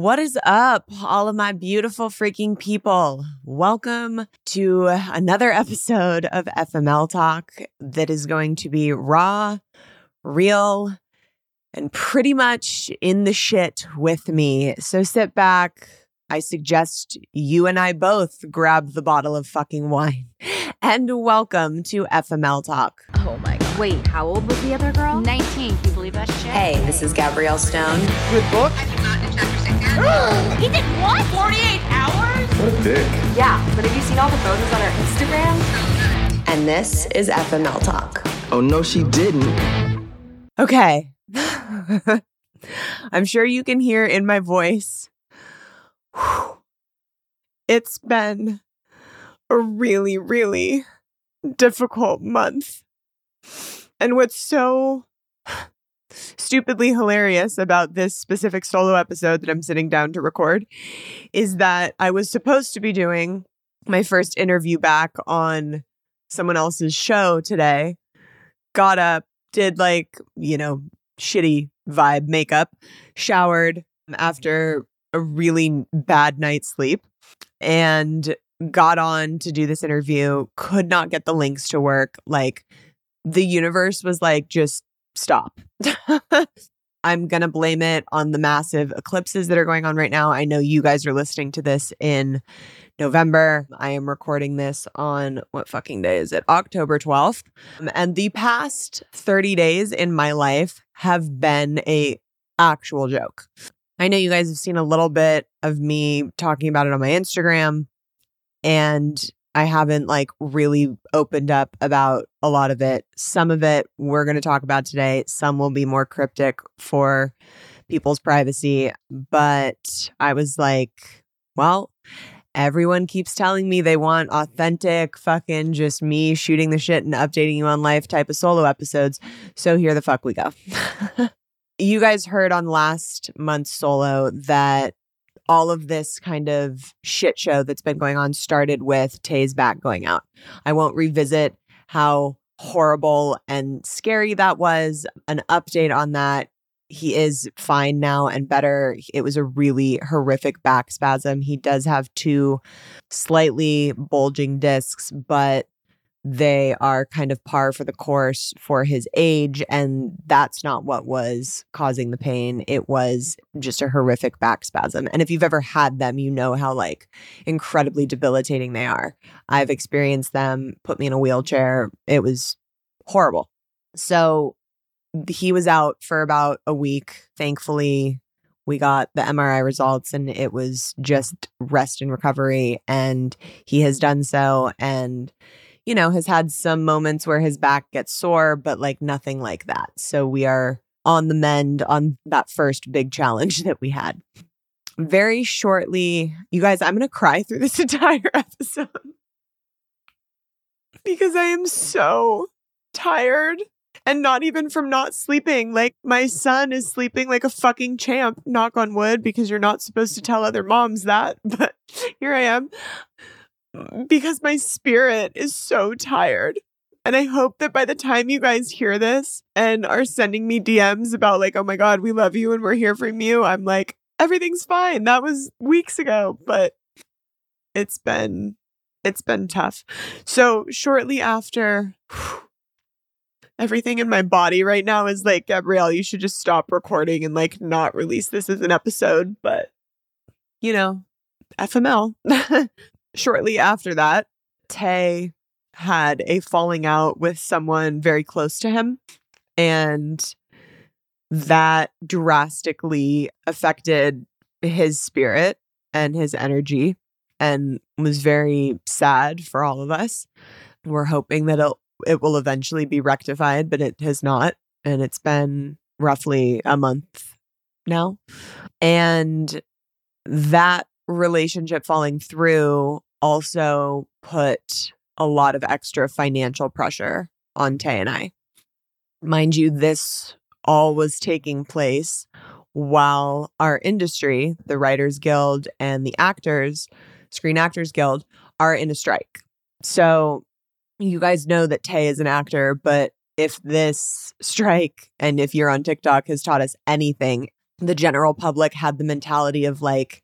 Ooh, what is up, all of my beautiful freaking people? Welcome to another episode of FML Talk that is going to be raw, real, and pretty much in the shit with me. So sit back. I suggest you and I both grab the bottle of fucking wine. And welcome to FML Talk. Oh my god. Wait, how old was the other girl? 19. Can you believe that shit? Hey, this is Gabrielle Stone. Good book. he did what? 48 hours? What a dick. Yeah, but have you seen all the photos on her Instagram? And this is FML Talk. Oh, no, she didn't. Okay. I'm sure you can hear in my voice. It's been a really, really difficult month. And what's so stupidly hilarious about this specific solo episode that I'm sitting down to record is that I was supposed to be doing my first interview back on someone else's show today. Got up, did like, you know, shitty vibe makeup, showered after a really bad night's sleep, and got on to do this interview. Could not get the links to work. Like, the universe was like, just stop. I'm going to blame it on the massive eclipses that are going on right now. I know you guys are listening to this in November. I am recording this on what fucking day is it? October 12th. And the past 30 days in my life have been a actual joke. I know you guys have seen a little bit of me talking about it on my Instagram and I haven't like really opened up about a lot of it. Some of it we're going to talk about today. Some will be more cryptic for people's privacy, but I was like, well, everyone keeps telling me they want authentic fucking just me shooting the shit and updating you on life type of solo episodes. So here the fuck we go. you guys heard on last month's solo that all of this kind of shit show that's been going on started with Tay's back going out. I won't revisit how horrible and scary that was. An update on that. He is fine now and better. It was a really horrific back spasm. He does have two slightly bulging discs, but they are kind of par for the course for his age. And that's not what was causing the pain. It was just a horrific back spasm. And if you've ever had them, you know how like incredibly debilitating they are. I've experienced them, put me in a wheelchair. It was horrible. So he was out for about a week. Thankfully, we got the MRI results and it was just rest and recovery. And he has done so. And you know, has had some moments where his back gets sore, but like nothing like that. So we are on the mend on that first big challenge that we had. Very shortly, you guys, I'm going to cry through this entire episode because I am so tired and not even from not sleeping. Like my son is sleeping like a fucking champ, knock on wood, because you're not supposed to tell other moms that. But here I am because my spirit is so tired. And I hope that by the time you guys hear this and are sending me DMs about, like, oh my God, we love you and we're here for you, I'm like, everything's fine. That was weeks ago, but it's been it's been tough. So shortly after everything in my body right now is like, Gabrielle, you should just stop recording and like not release this as an episode. But you know, FML. Shortly after that, Tay had a falling out with someone very close to him. And that drastically affected his spirit and his energy and was very sad for all of us. We're hoping that it it will eventually be rectified, but it has not. And it's been roughly a month now. And that relationship falling through also put a lot of extra financial pressure on Tay and I. Mind you, this all was taking place while our industry, the Writers Guild and the actors, Screen Actors Guild, are in a strike. So you guys know that Tay is an actor, but if this strike and if you're on TikTok has taught us anything, the general public had the mentality of like,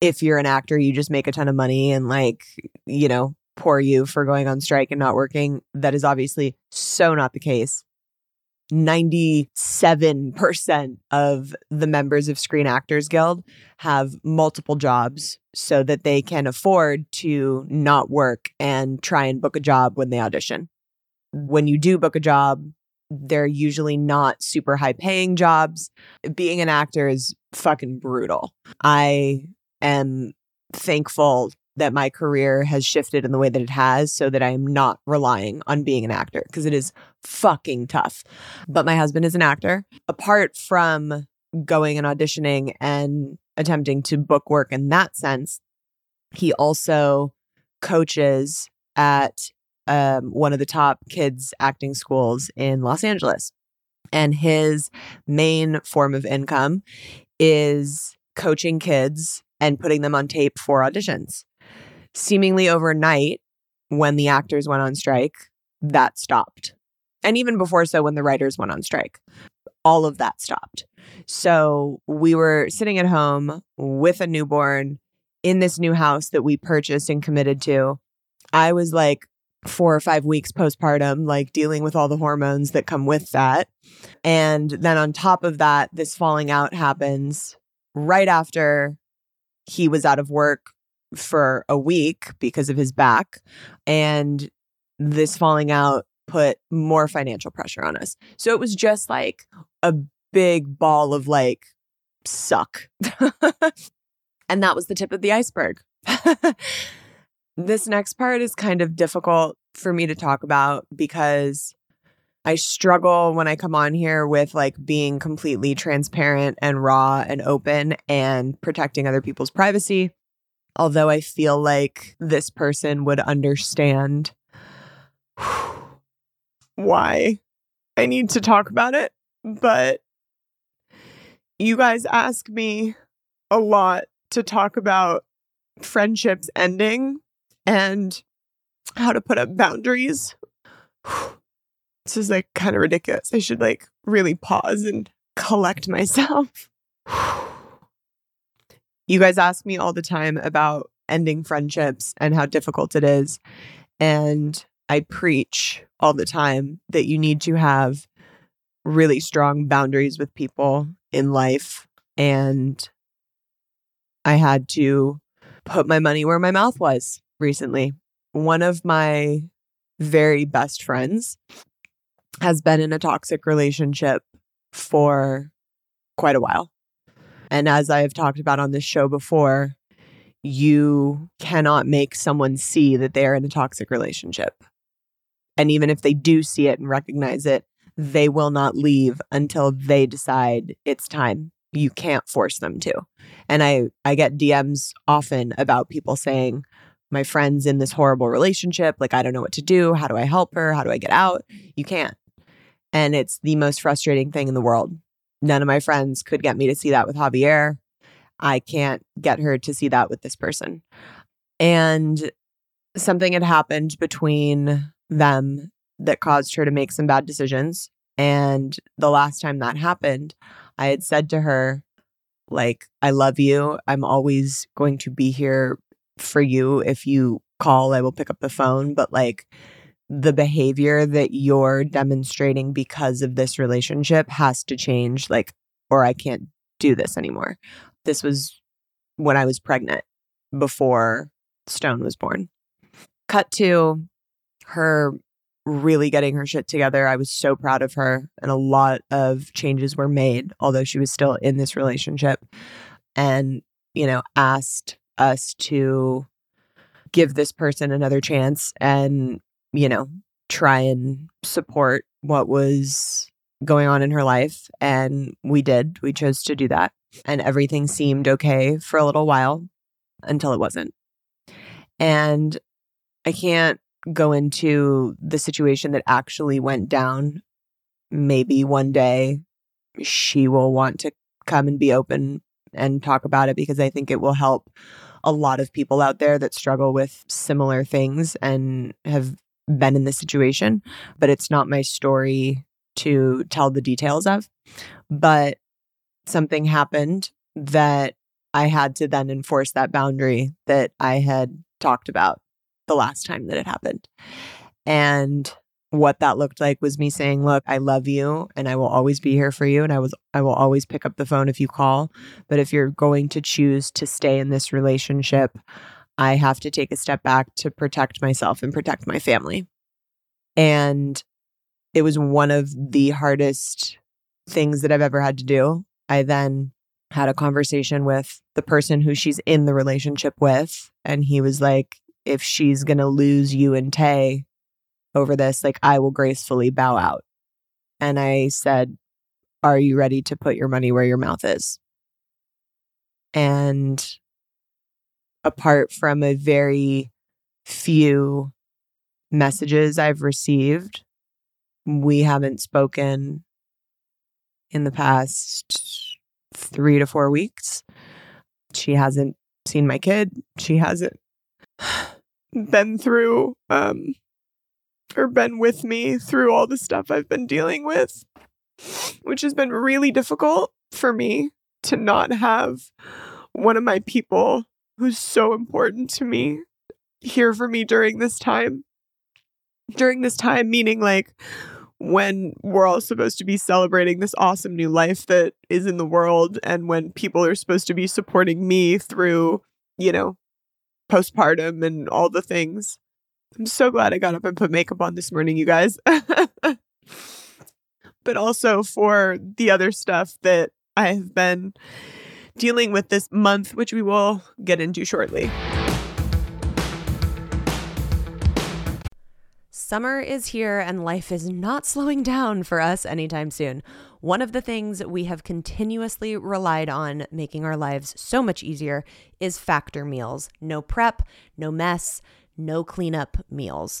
if you're an actor, you just make a ton of money and like, you know, poor you for going on strike and not working. That is obviously so not the case. 97% of the members of Screen Actors Guild have multiple jobs so that they can afford to not work and try and book a job when they audition. When you do book a job, they're usually not super high paying jobs. Being an actor is fucking brutal. I am thankful that my career has shifted in the way that it has so that I am not relying on being an actor because it is fucking tough. But my husband is an actor. Apart from going and auditioning and attempting to book work in that sense, he also coaches at um, one of the top kids acting schools in Los Angeles. And his main form of income is coaching kids and putting them on tape for auditions seemingly overnight, when the actors went on strike, that stopped. And even before so, when the writers went on strike, all of that stopped. So we were sitting at home with a newborn in this new house that we purchased and committed to. I was like four or five weeks postpartum, like dealing with all the hormones that come with that. And then on top of that, this falling out happens right after he was out of work for a week because of his back. And this falling out put more financial pressure on us. So it was just like a big ball of like suck. and that was the tip of the iceberg. this next part is kind of difficult for me to talk about because I struggle when I come on here with like being completely transparent and raw and open and protecting other people's privacy although I feel like this person would understand why I need to talk about it. But you guys ask me a lot to talk about friendships ending and how to put up boundaries. This is like kind of ridiculous. I should like really pause and collect myself. You guys ask me all the time about ending friendships and how difficult it is. And I preach all the time that you need to have really strong boundaries with people in life. And I had to put my money where my mouth was recently. One of my very best friends has been in a toxic relationship for quite a while. And as I have talked about on this show before, you cannot make someone see that they are in a toxic relationship. And even if they do see it and recognize it, they will not leave until they decide it's time. You can't force them to. And I I get DMs often about people saying, "My friend's in this horrible relationship, like I don't know what to do. How do I help her? How do I get out?" You can't. And it's the most frustrating thing in the world None of my friends could get me to see that with Javier. I can't get her to see that with this person. And something had happened between them that caused her to make some bad decisions. And the last time that happened, I had said to her, like, I love you. I'm always going to be here for you. If you call, I will pick up the phone. But like, the behavior that you're demonstrating because of this relationship has to change like or I can't do this anymore. This was when I was pregnant before Stone was born. Cut to her really getting her shit together. I was so proud of her, and a lot of changes were made, although she was still in this relationship. And, you know, asked us to give this person another chance and, you know, try and support what was going on in her life. And we did. We chose to do that. And everything seemed okay for a little while until it wasn't. And I can't go into the situation that actually went down. Maybe one day she will want to come and be open and talk about it because I think it will help a lot of people out there that struggle with similar things and have been in this situation. But it's not my story to tell the details of. But something happened that I had to then enforce that boundary that I had talked about the last time that it happened. And what that looked like was me saying, "Look, I love you and I will always be here for you and I was I will always pick up the phone if you call, but if you're going to choose to stay in this relationship, I have to take a step back to protect myself and protect my family." And it was one of the hardest things that I've ever had to do. I then had a conversation with the person who she's in the relationship with and he was like, "If she's going to lose you and Tay, over this, like, I will gracefully bow out. And I said, Are you ready to put your money where your mouth is? And apart from a very few messages I've received, we haven't spoken in the past three to four weeks. She hasn't seen my kid. She hasn't been through um or been with me through all the stuff I've been dealing with, which has been really difficult for me to not have one of my people who's so important to me here for me during this time. During this time, meaning like when we're all supposed to be celebrating this awesome new life that is in the world, and when people are supposed to be supporting me through, you know, postpartum and all the things. I'm so glad I got up and put makeup on this morning, you guys. but also for the other stuff that I have been dealing with this month, which we will get into shortly. Summer is here and life is not slowing down for us anytime soon. One of the things we have continuously relied on making our lives so much easier is factor meals. No prep, no mess, no cleanup meals.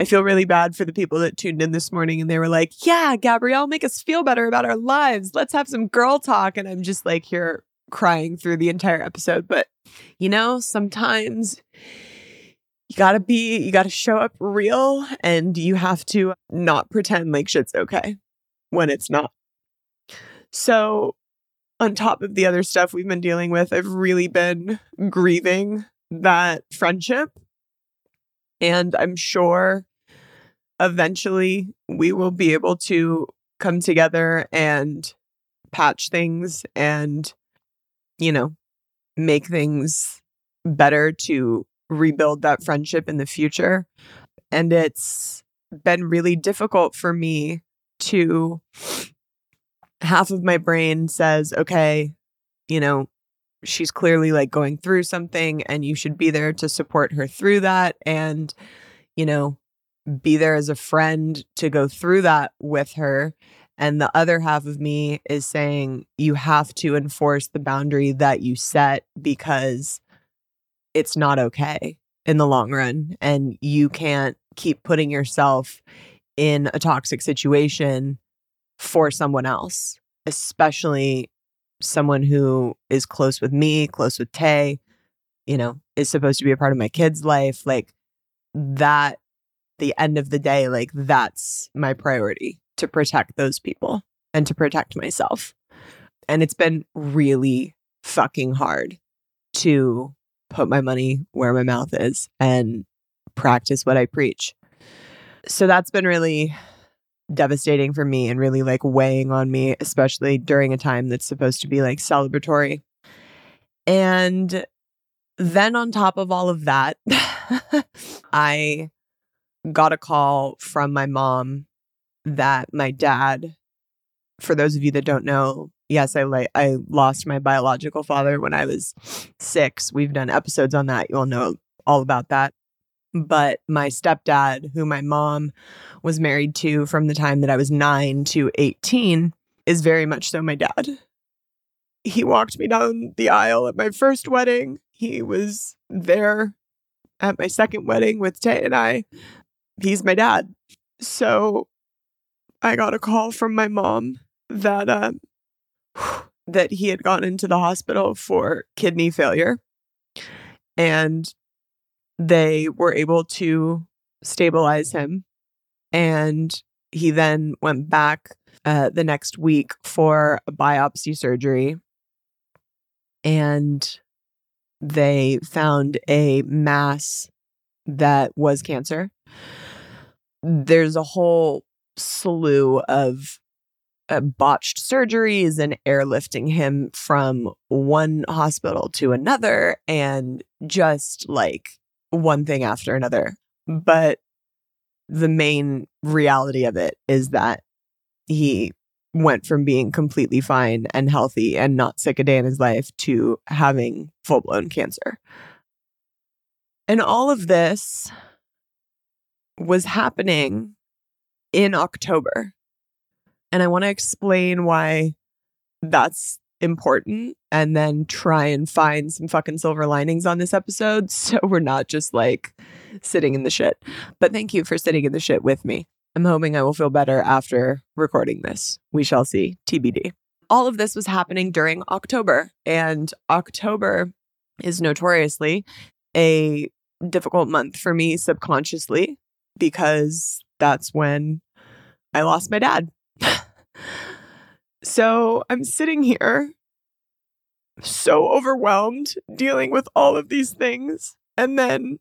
I feel really bad for the people that tuned in this morning and they were like, Yeah, Gabrielle, make us feel better about our lives. Let's have some girl talk. And I'm just like here crying through the entire episode. But, you know, sometimes you gotta be, you gotta show up real and you have to not pretend like shit's okay when it's not. So, on top of the other stuff we've been dealing with, I've really been grieving that friendship. And I'm sure eventually we will be able to come together and patch things and, you know, make things better to rebuild that friendship in the future. And it's been really difficult for me to half of my brain says, okay, you know, she's clearly like going through something and you should be there to support her through that and, you know, be there as a friend to go through that with her. And the other half of me is saying you have to enforce the boundary that you set because it's not okay in the long run. And you can't keep putting yourself in a toxic situation for someone else, especially someone who is close with me, close with Tay, you know, is supposed to be a part of my kid's life. Like that, the end of the day, like that's my priority to protect those people and to protect myself. And it's been really fucking hard to put my money where my mouth is and practice what I preach. So that's been really devastating for me and really like weighing on me, especially during a time that's supposed to be like celebratory. And then on top of all of that, I got a call from my mom that my dad, for those of you that don't know, yes, I like I lost my biological father when I was 6. We've done episodes on that. You'll know all about that. But my stepdad, who my mom was married to from the time that I was 9 to 18, is very much so my dad. He walked me down the aisle at my first wedding. He was there at my second wedding with Tay and I. He's my dad. So I got a call from my mom that uh, that he had gone into the hospital for kidney failure. And they were able to stabilize him. And he then went back uh, the next week for a biopsy surgery. And they found a mass that was cancer. There's a whole slew of uh, botched surgeries and airlifting him from one hospital to another and just like one thing after another. But the main reality of it is that he went from being completely fine and healthy and not sick a day in his life to having full blown cancer. And all of this was happening in October. And I want to explain why that's important and then try and find some fucking silver linings on this episode so we're not just like sitting in the shit. But thank you for sitting in the shit with me. I'm hoping I will feel better after recording this. We shall see. TBD. All of this was happening during October, and October is notoriously a difficult month for me subconsciously because that's when I lost my dad. So I'm sitting here so overwhelmed dealing with all of these things and then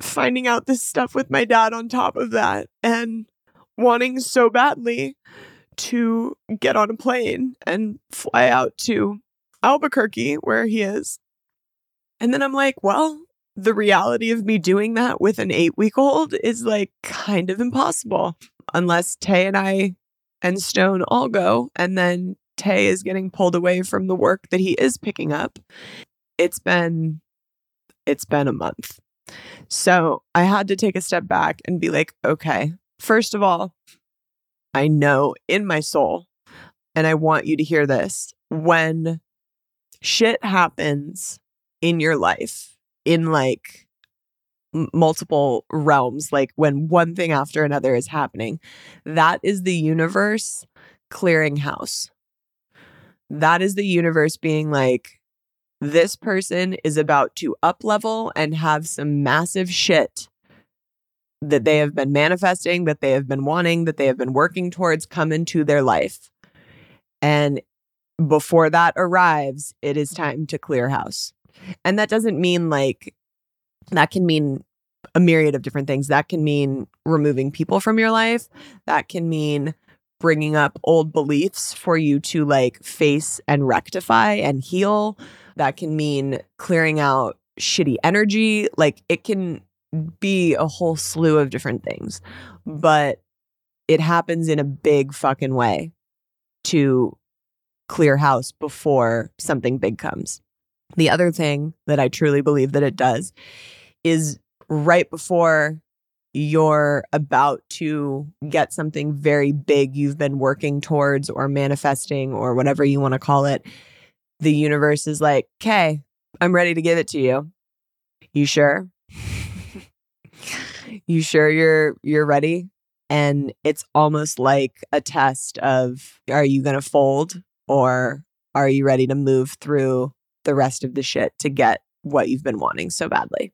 finding out this stuff with my dad on top of that and wanting so badly to get on a plane and fly out to Albuquerque where he is. And then I'm like, well, the reality of me doing that with an eight week old is like kind of impossible unless Tay and I and Stone all go, and then Tay is getting pulled away from the work that he is picking up. It's been it's been a month. So I had to take a step back and be like, okay, first of all, I know in my soul, and I want you to hear this when shit happens in your life, in like multiple realms, like when one thing after another is happening. That is the universe clearing house. That is the universe being like, this person is about to up level and have some massive shit that they have been manifesting, that they have been wanting, that they have been working towards come into their life. And before that arrives, it is time to clear house. And that doesn't mean like that can mean a myriad of different things. That can mean removing people from your life. That can mean bringing up old beliefs for you to like face and rectify and heal. That can mean clearing out shitty energy. Like it can be a whole slew of different things. But it happens in a big fucking way to clear house before something big comes. The other thing that I truly believe that it does is right before you're about to get something very big you've been working towards or manifesting or whatever you want to call it, the universe is like, okay, I'm ready to give it to you. You sure? you sure you're you're ready? And it's almost like a test of are you going to fold or are you ready to move through the rest of the shit to get what you've been wanting so badly?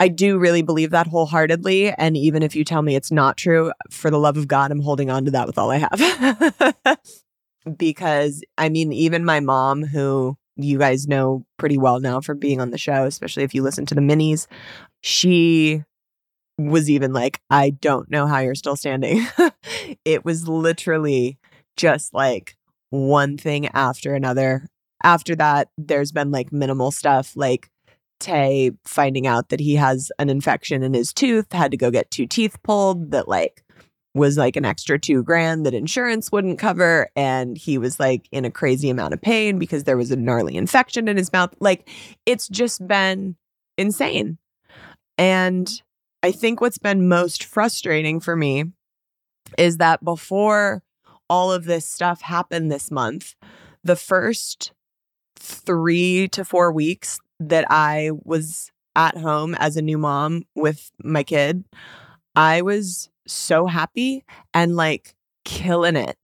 I do really believe that wholeheartedly. And even if you tell me it's not true, for the love of God, I'm holding on to that with all I have. because I mean, even my mom, who you guys know pretty well now from being on the show, especially if you listen to the minis, she was even like, I don't know how you're still standing. it was literally just like one thing after another. After that, there's been like minimal stuff like Tay finding out that he has an infection in his tooth, had to go get two teeth pulled that like was like an extra two grand that insurance wouldn't cover. And he was like in a crazy amount of pain because there was a gnarly infection in his mouth. Like it's just been insane. And I think what's been most frustrating for me is that before all of this stuff happened this month, the first three to four weeks that I was at home as a new mom with my kid, I was so happy and like killing it.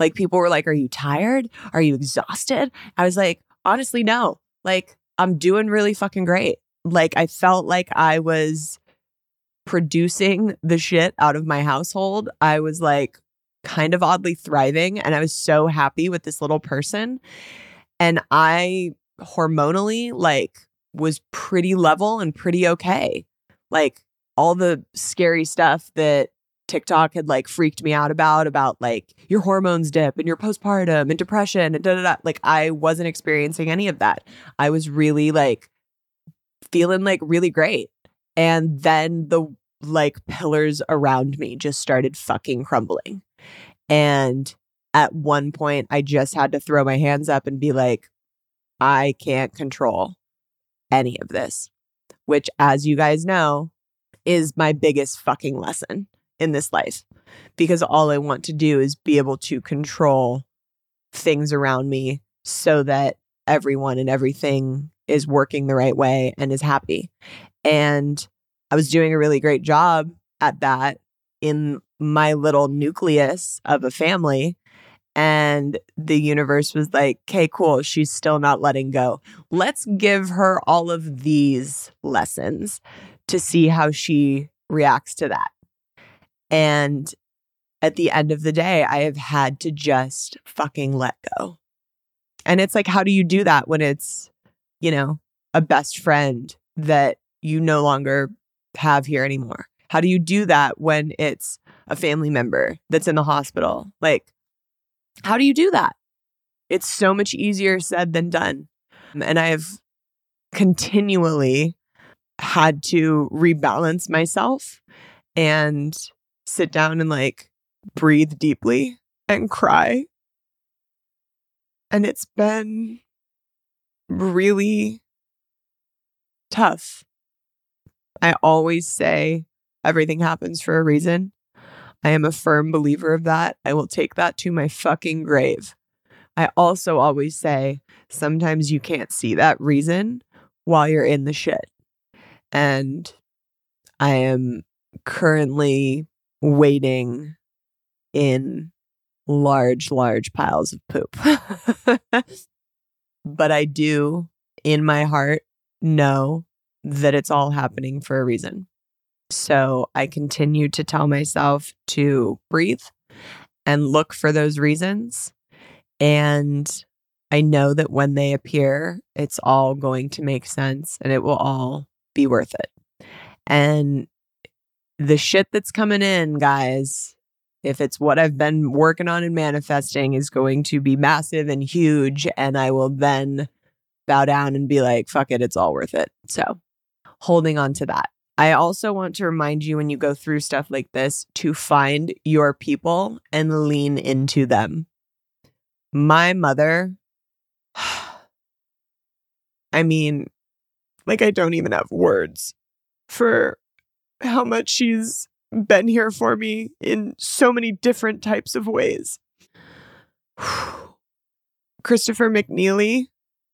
Like people were like, Are you tired? Are you exhausted? I was like, Honestly, no. Like I'm doing really fucking great. Like I felt like I was producing the shit out of my household. I was like kind of oddly thriving and I was so happy with this little person. And I hormonally like was pretty level and pretty okay. Like all the scary stuff that TikTok had like freaked me out about about like your hormones dip and your postpartum and depression and da da da. Like I wasn't experiencing any of that. I was really like feeling like really great. And then the like pillars around me just started fucking crumbling. And at one point, I just had to throw my hands up and be like, I can't control any of this, which, as you guys know, is my biggest fucking lesson in this life. Because all I want to do is be able to control things around me so that everyone and everything is working the right way and is happy. And I was doing a really great job at that in my little nucleus of a family. And the universe was like, okay, cool. She's still not letting go. Let's give her all of these lessons to see how she reacts to that. And at the end of the day, I have had to just fucking let go. And it's like, how do you do that when it's, you know, a best friend that you no longer have here anymore? How do you do that when it's a family member that's in the hospital? Like, how do you do that? It's so much easier said than done. Um, and I've continually had to rebalance myself and sit down and like breathe deeply and cry. And it's been really tough. I always say everything happens for a reason. I am a firm believer of that. I will take that to my fucking grave. I also always say sometimes you can't see that reason while you're in the shit. And I am currently waiting in large, large piles of poop. but I do, in my heart, know that it's all happening for a reason. So I continue to tell myself to breathe and look for those reasons. And I know that when they appear, it's all going to make sense and it will all be worth it. And the shit that's coming in, guys, if it's what I've been working on and manifesting, is going to be massive and huge. And I will then bow down and be like, fuck it, it's all worth it. So holding on to that. I also want to remind you when you go through stuff like this to find your people and lean into them. My mother, I mean, like, I don't even have words for how much she's been here for me in so many different types of ways. Christopher McNeely,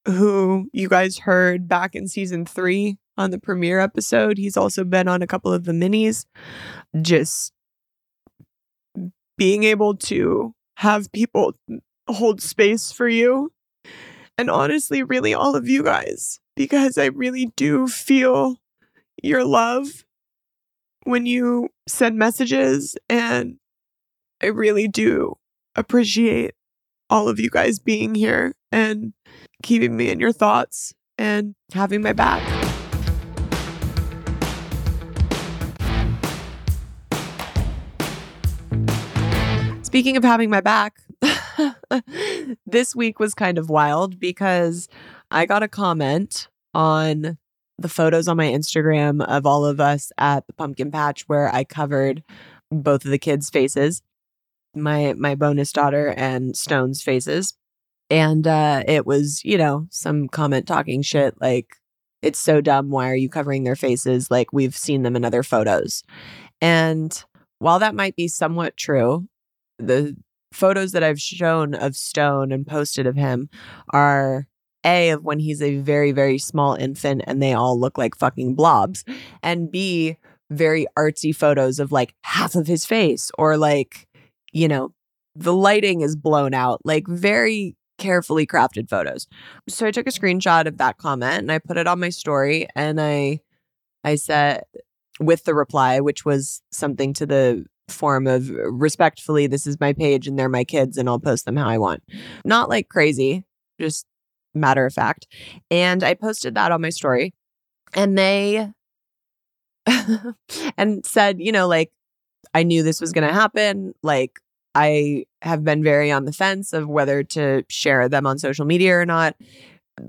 who you guys heard back in season three on the premiere episode. He's also been on a couple of the minis. Just being able to have people hold space for you. And honestly, really, all of you guys, because I really do feel your love when you send messages. And I really do appreciate all of you guys being here and keeping me in your thoughts and having my back. Speaking of having my back, this week was kind of wild because I got a comment on the photos on my Instagram of all of us at the pumpkin patch where I covered both of the kids' faces, my my bonus daughter and Stone's faces. And uh it was, you know, some comment talking shit like it's so dumb why are you covering their faces like we've seen them in other photos. And while that might be somewhat true, the photos that I've shown of Stone and posted of him are a of when he's a very very small infant and they all look like fucking blobs and b very artsy photos of like half of his face or like you know the lighting is blown out like very carefully crafted photos. So i took a screenshot of that comment and i put it on my story and i i said with the reply which was something to the form of respectfully this is my page and they're my kids and i'll post them how i want not like crazy just matter of fact. And I posted that on my story and they and said, you know, like I knew this was going to happen, like I have been very on the fence of whether to share them on social media or not.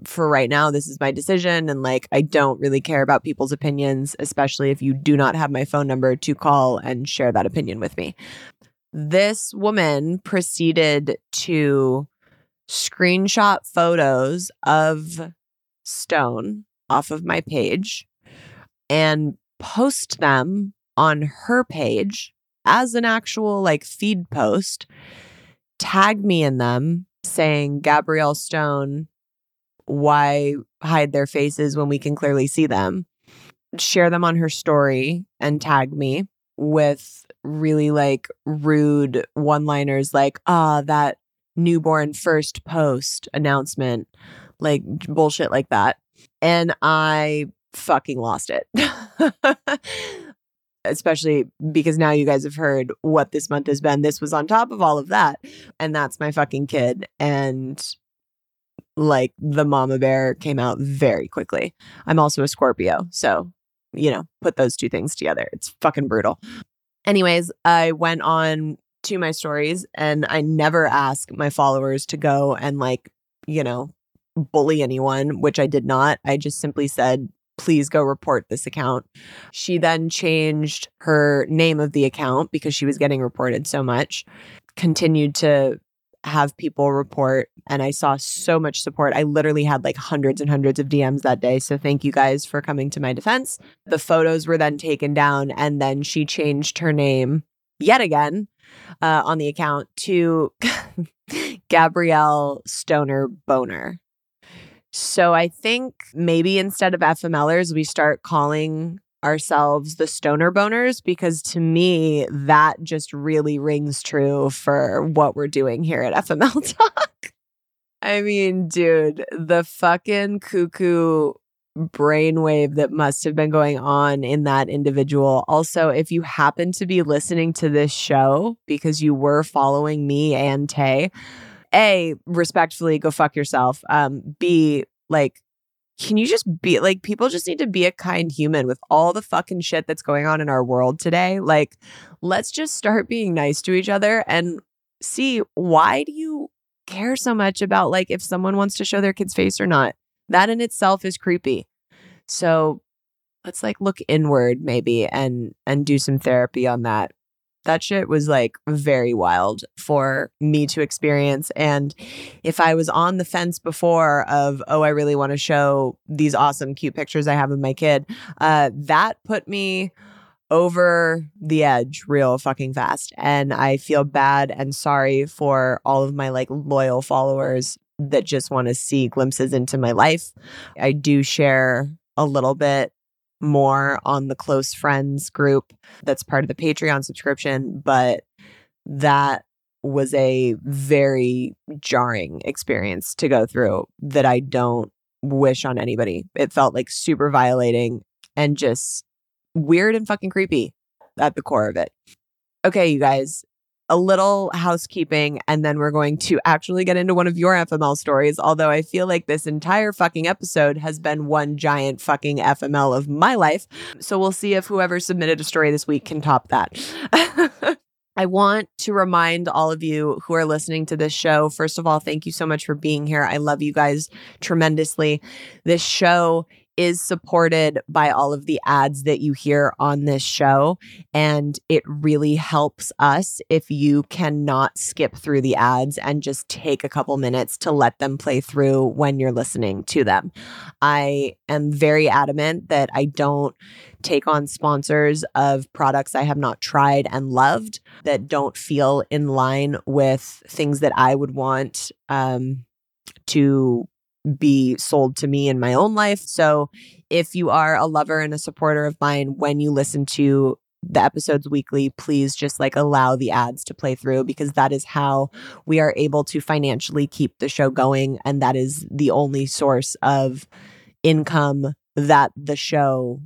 For right now, this is my decision. And like, I don't really care about people's opinions, especially if you do not have my phone number to call and share that opinion with me. This woman proceeded to screenshot photos of Stone off of my page and post them on her page as an actual like feed post, tag me in them saying, Gabrielle Stone, why hide their faces when we can clearly see them? Share them on her story and tag me with really like rude one liners like, ah, that newborn first post announcement, like bullshit like that. And I fucking lost it. Especially because now you guys have heard what this month has been. This was on top of all of that. And that's my fucking kid. And like the mama bear came out very quickly. I'm also a Scorpio. So, you know, put those two things together. It's fucking brutal. Anyways, I went on to my stories and I never ask my followers to go and like, you know, bully anyone, which I did not. I just simply said, please go report this account. She then changed her name of the account because she was getting reported so much, continued to have people report and I saw so much support. I literally had like hundreds and hundreds of DMs that day. So thank you guys for coming to my defense. The photos were then taken down and then she changed her name yet again uh, on the account to Gabrielle Stoner Boner. So I think maybe instead of FMLers, we start calling ourselves the stoner boners because to me that just really rings true for what we're doing here at FML Talk. I mean, dude, the fucking cuckoo brainwave that must have been going on in that individual. Also, if you happen to be listening to this show because you were following me and Tay, A, respectfully go fuck yourself. Um, B, like, can you just be like, people just need to be a kind human with all the fucking shit that's going on in our world today. Like, let's just start being nice to each other and see why do you care so much about like if someone wants to show their kid's face or not? That in itself is creepy. So let's like look inward maybe and and do some therapy on that that shit was like very wild for me to experience and if i was on the fence before of oh i really want to show these awesome cute pictures i have of my kid uh that put me over the edge real fucking fast and i feel bad and sorry for all of my like loyal followers that just want to see glimpses into my life. I do share a little bit more on the close friends group that's part of the Patreon subscription, but that was a very jarring experience to go through that I don't wish on anybody. It felt like super violating and just weird and fucking creepy at the core of it. Okay, you guys, a little housekeeping, and then we're going to actually get into one of your FML stories. Although I feel like this entire fucking episode has been one giant fucking FML of my life. So we'll see if whoever submitted a story this week can top that. I want to remind all of you who are listening to this show, first of all, thank you so much for being here. I love you guys tremendously. This show is supported by all of the ads that you hear on this show. And it really helps us if you cannot skip through the ads and just take a couple minutes to let them play through when you're listening to them. I am very adamant that I don't take on sponsors of products I have not tried and loved that don't feel in line with things that I would want um, to be sold to me in my own life. So if you are a lover and a supporter of mine, when you listen to the episodes weekly, please just like allow the ads to play through because that is how we are able to financially keep the show going. And that is the only source of income that the show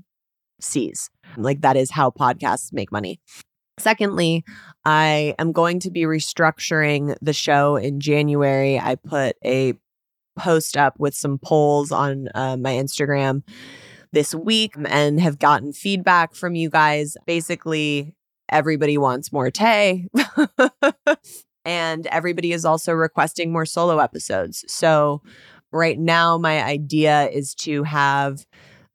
sees. Like that is how podcasts make money. Secondly, I am going to be restructuring the show in January. I put a post up with some polls on uh, my Instagram this week and have gotten feedback from you guys. Basically, everybody wants more Tay. and everybody is also requesting more solo episodes. So, right now, my idea is to have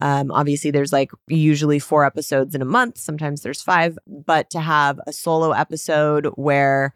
um, obviously, there's like usually four episodes in a month, sometimes there's five, but to have a solo episode where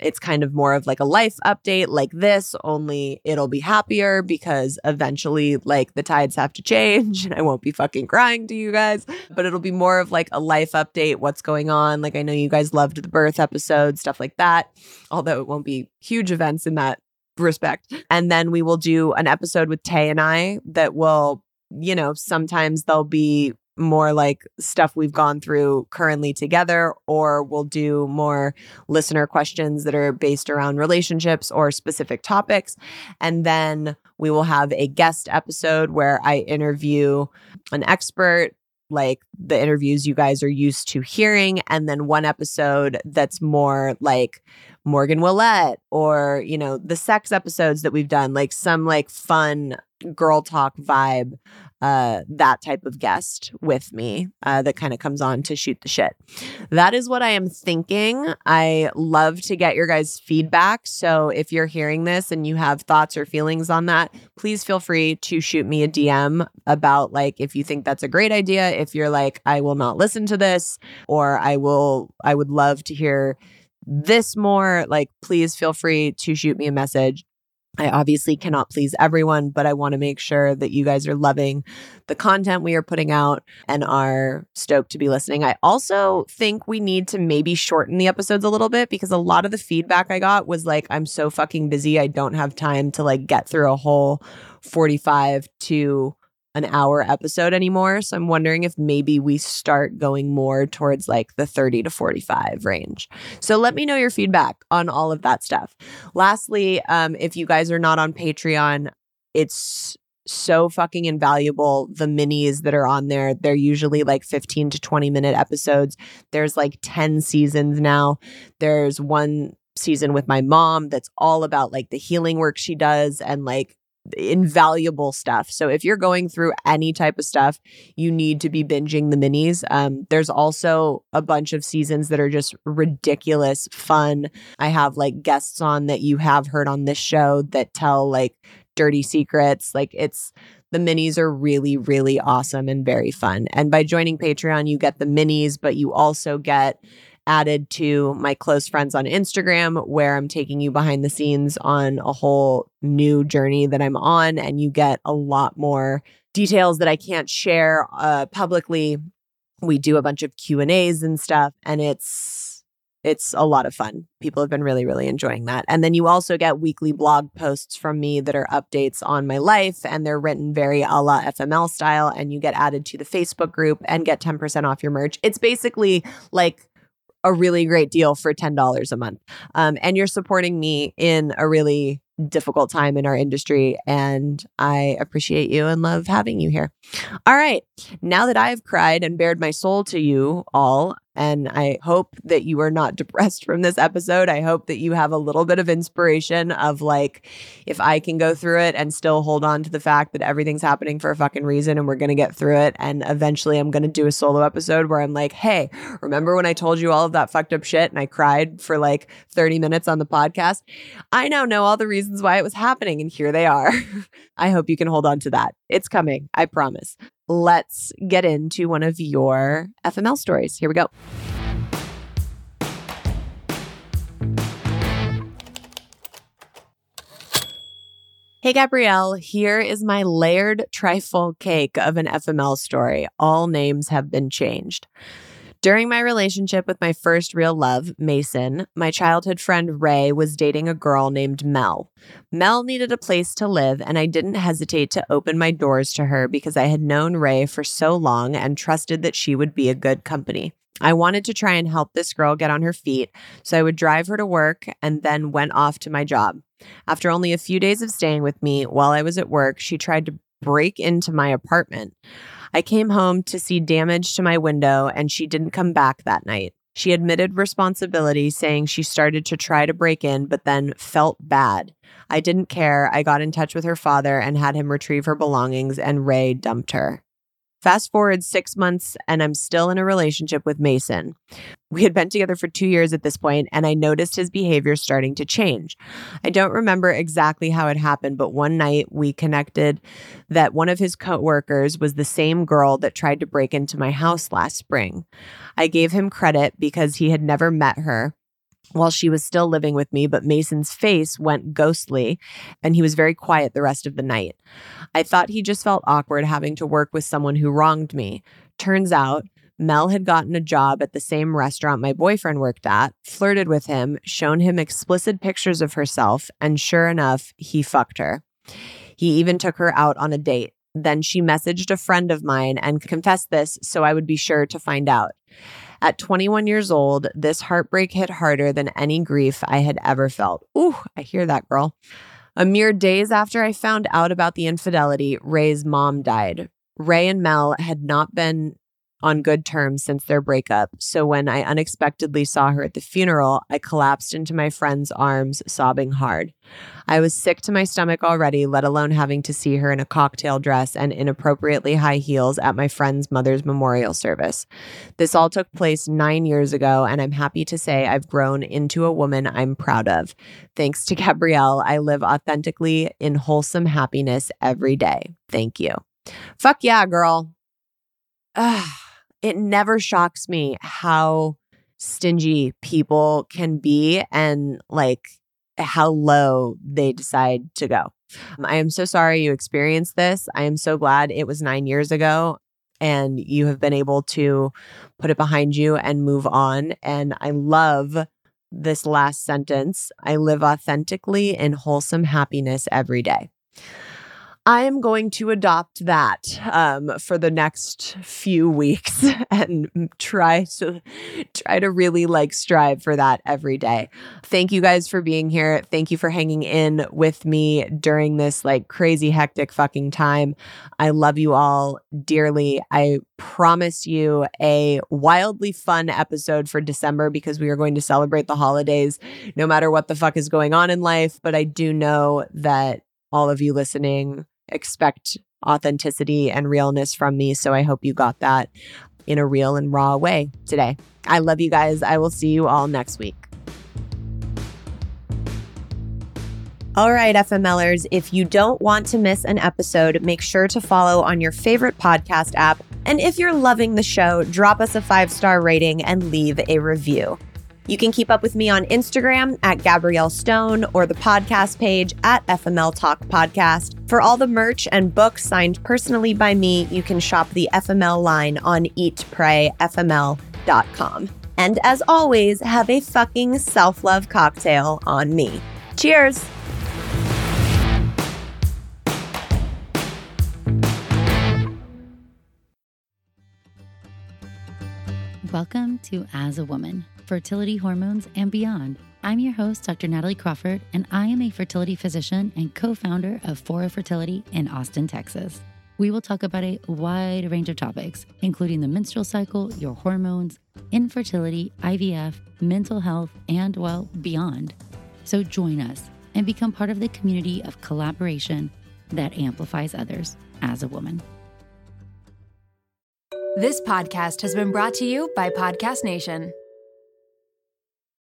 it's kind of more of like a life update like this, only it'll be happier because eventually, like, the tides have to change and I won't be fucking crying to you guys, but it'll be more of like a life update, what's going on. Like, I know you guys loved the birth episode, stuff like that, although it won't be huge events in that respect. And then we will do an episode with Tay and I that will, you know, sometimes there'll be more like stuff we've gone through currently together, or we'll do more listener questions that are based around relationships or specific topics. And then we will have a guest episode where I interview an expert like the interviews you guys are used to hearing, and then one episode that's more like Morgan Willett or, you know, the sex episodes that we've done, like some like fun girl talk vibe uh, that type of guest with me uh, that kind of comes on to shoot the shit. That is what I am thinking. I love to get your guys' feedback. So if you're hearing this and you have thoughts or feelings on that, please feel free to shoot me a DM about like if you think that's a great idea, if you're like, I will not listen to this, or I will, I would love to hear this more, like please feel free to shoot me a message. I obviously cannot please everyone, but I want to make sure that you guys are loving the content we are putting out and are stoked to be listening. I also think we need to maybe shorten the episodes a little bit because a lot of the feedback I got was like, I'm so fucking busy. I don't have time to like get through a whole 45 to an hour episode anymore. So I'm wondering if maybe we start going more towards like the 30 to 45 range. So let me know your feedback on all of that stuff. Lastly, um, if you guys are not on Patreon, it's so fucking invaluable. The minis that are on there, they're usually like 15 to 20 minute episodes. There's like 10 seasons now. There's one season with my mom that's all about like the healing work she does and like invaluable stuff. So if you're going through any type of stuff, you need to be binging the minis. Um, there's also a bunch of seasons that are just ridiculous fun. I have like guests on that you have heard on this show that tell like dirty secrets. Like it's the minis are really, really awesome and very fun. And by joining Patreon, you get the minis, but you also get added to my close friends on Instagram, where I'm taking you behind the scenes on a whole new journey that I'm on. And you get a lot more details that I can't share uh, publicly. We do a bunch of Q and A's and stuff, and it's it's a lot of fun. People have been really, really enjoying that. And then you also get weekly blog posts from me that are updates on my life, and they're written very a la FML style. And you get added to the Facebook group and get 10% off your merch. It's basically like a really great deal for $10 a month. Um, and you're supporting me in a really difficult time in our industry. And I appreciate you and love having you here. All right. Now that I've cried and bared my soul to you all, and I hope that you are not depressed from this episode. I hope that you have a little bit of inspiration of like, if I can go through it and still hold on to the fact that everything's happening for a fucking reason and we're going to get through it. And eventually I'm going to do a solo episode where I'm like, hey, remember when I told you all of that fucked up shit and I cried for like 30 minutes on the podcast? I now know all the reasons why it was happening. And here they are. I hope you can hold on to that. It's coming. I promise let's get into one of your FML stories. Here we go. Hey, Gabrielle, here is my layered trifle cake of an FML story. All names have been changed. During my relationship with my first real love, Mason, my childhood friend Ray was dating a girl named Mel. Mel needed a place to live, and I didn't hesitate to open my doors to her because I had known Ray for so long and trusted that she would be a good company. I wanted to try and help this girl get on her feet, so I would drive her to work and then went off to my job. After only a few days of staying with me while I was at work, she tried to break into my apartment. I came home to see damage to my window, and she didn't come back that night. She admitted responsibility, saying she started to try to break in, but then felt bad. I didn't care. I got in touch with her father and had him retrieve her belongings, and Ray dumped her. Fast forward six months, and I'm still in a relationship with Mason. We had been together for two years at this point, and I noticed his behavior starting to change. I don't remember exactly how it happened, but one night we connected that one of his coworkers was the same girl that tried to break into my house last spring. I gave him credit because he had never met her while she was still living with me, but Mason's face went ghostly and he was very quiet the rest of the night. I thought he just felt awkward having to work with someone who wronged me. Turns out, Mel had gotten a job at the same restaurant my boyfriend worked at, flirted with him, shown him explicit pictures of herself, and sure enough, he fucked her. He even took her out on a date. Then she messaged a friend of mine and confessed this so I would be sure to find out. At 21 years old, this heartbreak hit harder than any grief I had ever felt. Ooh, I hear that, girl. A mere days after I found out about the infidelity, Ray's mom died. Ray and Mel had not been on good terms since their breakup. So when I unexpectedly saw her at the funeral, I collapsed into my friend's arms, sobbing hard. I was sick to my stomach already, let alone having to see her in a cocktail dress and inappropriately high heels at my friend's mother's memorial service. This all took place nine years ago, and I'm happy to say I've grown into a woman I'm proud of. Thanks to Gabrielle, I live authentically in wholesome happiness every day. Thank you. Fuck yeah, girl. Ugh ah. It never shocks me how stingy people can be and like how low they decide to go. Um, I am so sorry you experienced this. I am so glad it was nine years ago and you have been able to put it behind you and move on. And I love this last sentence I live authentically in wholesome happiness every day. I am going to adopt that um, for the next few weeks and try to try to really like strive for that every day. Thank you guys for being here. Thank you for hanging in with me during this like crazy hectic fucking time. I love you all dearly. I promise you a wildly fun episode for December because we are going to celebrate the holidays no matter what the fuck is going on in life, but I do know that all of you listening expect authenticity and realness from me. So I hope you got that in a real and raw way today. I love you guys. I will see you all next week. All right, FMLers, if you don't want to miss an episode, make sure to follow on your favorite podcast app. And if you're loving the show, drop us a five star rating and leave a review. You can keep up with me on Instagram at Gabrielle Stone or the podcast page at FML Talk Podcast. For all the merch and books signed personally by me, you can shop the FML line on eatprayfml.com. And as always, have a fucking self love cocktail on me. Cheers! Welcome to As a Woman Fertility Hormones and Beyond. I'm your host, Dr. Natalie Crawford, and I am a fertility physician and co founder of Fora Fertility in Austin, Texas. We will talk about a wide range of topics, including the menstrual cycle, your hormones, infertility, IVF, mental health, and, well, beyond. So join us and become part of the community of collaboration that amplifies others as a woman. This podcast has been brought to you by Podcast Nation.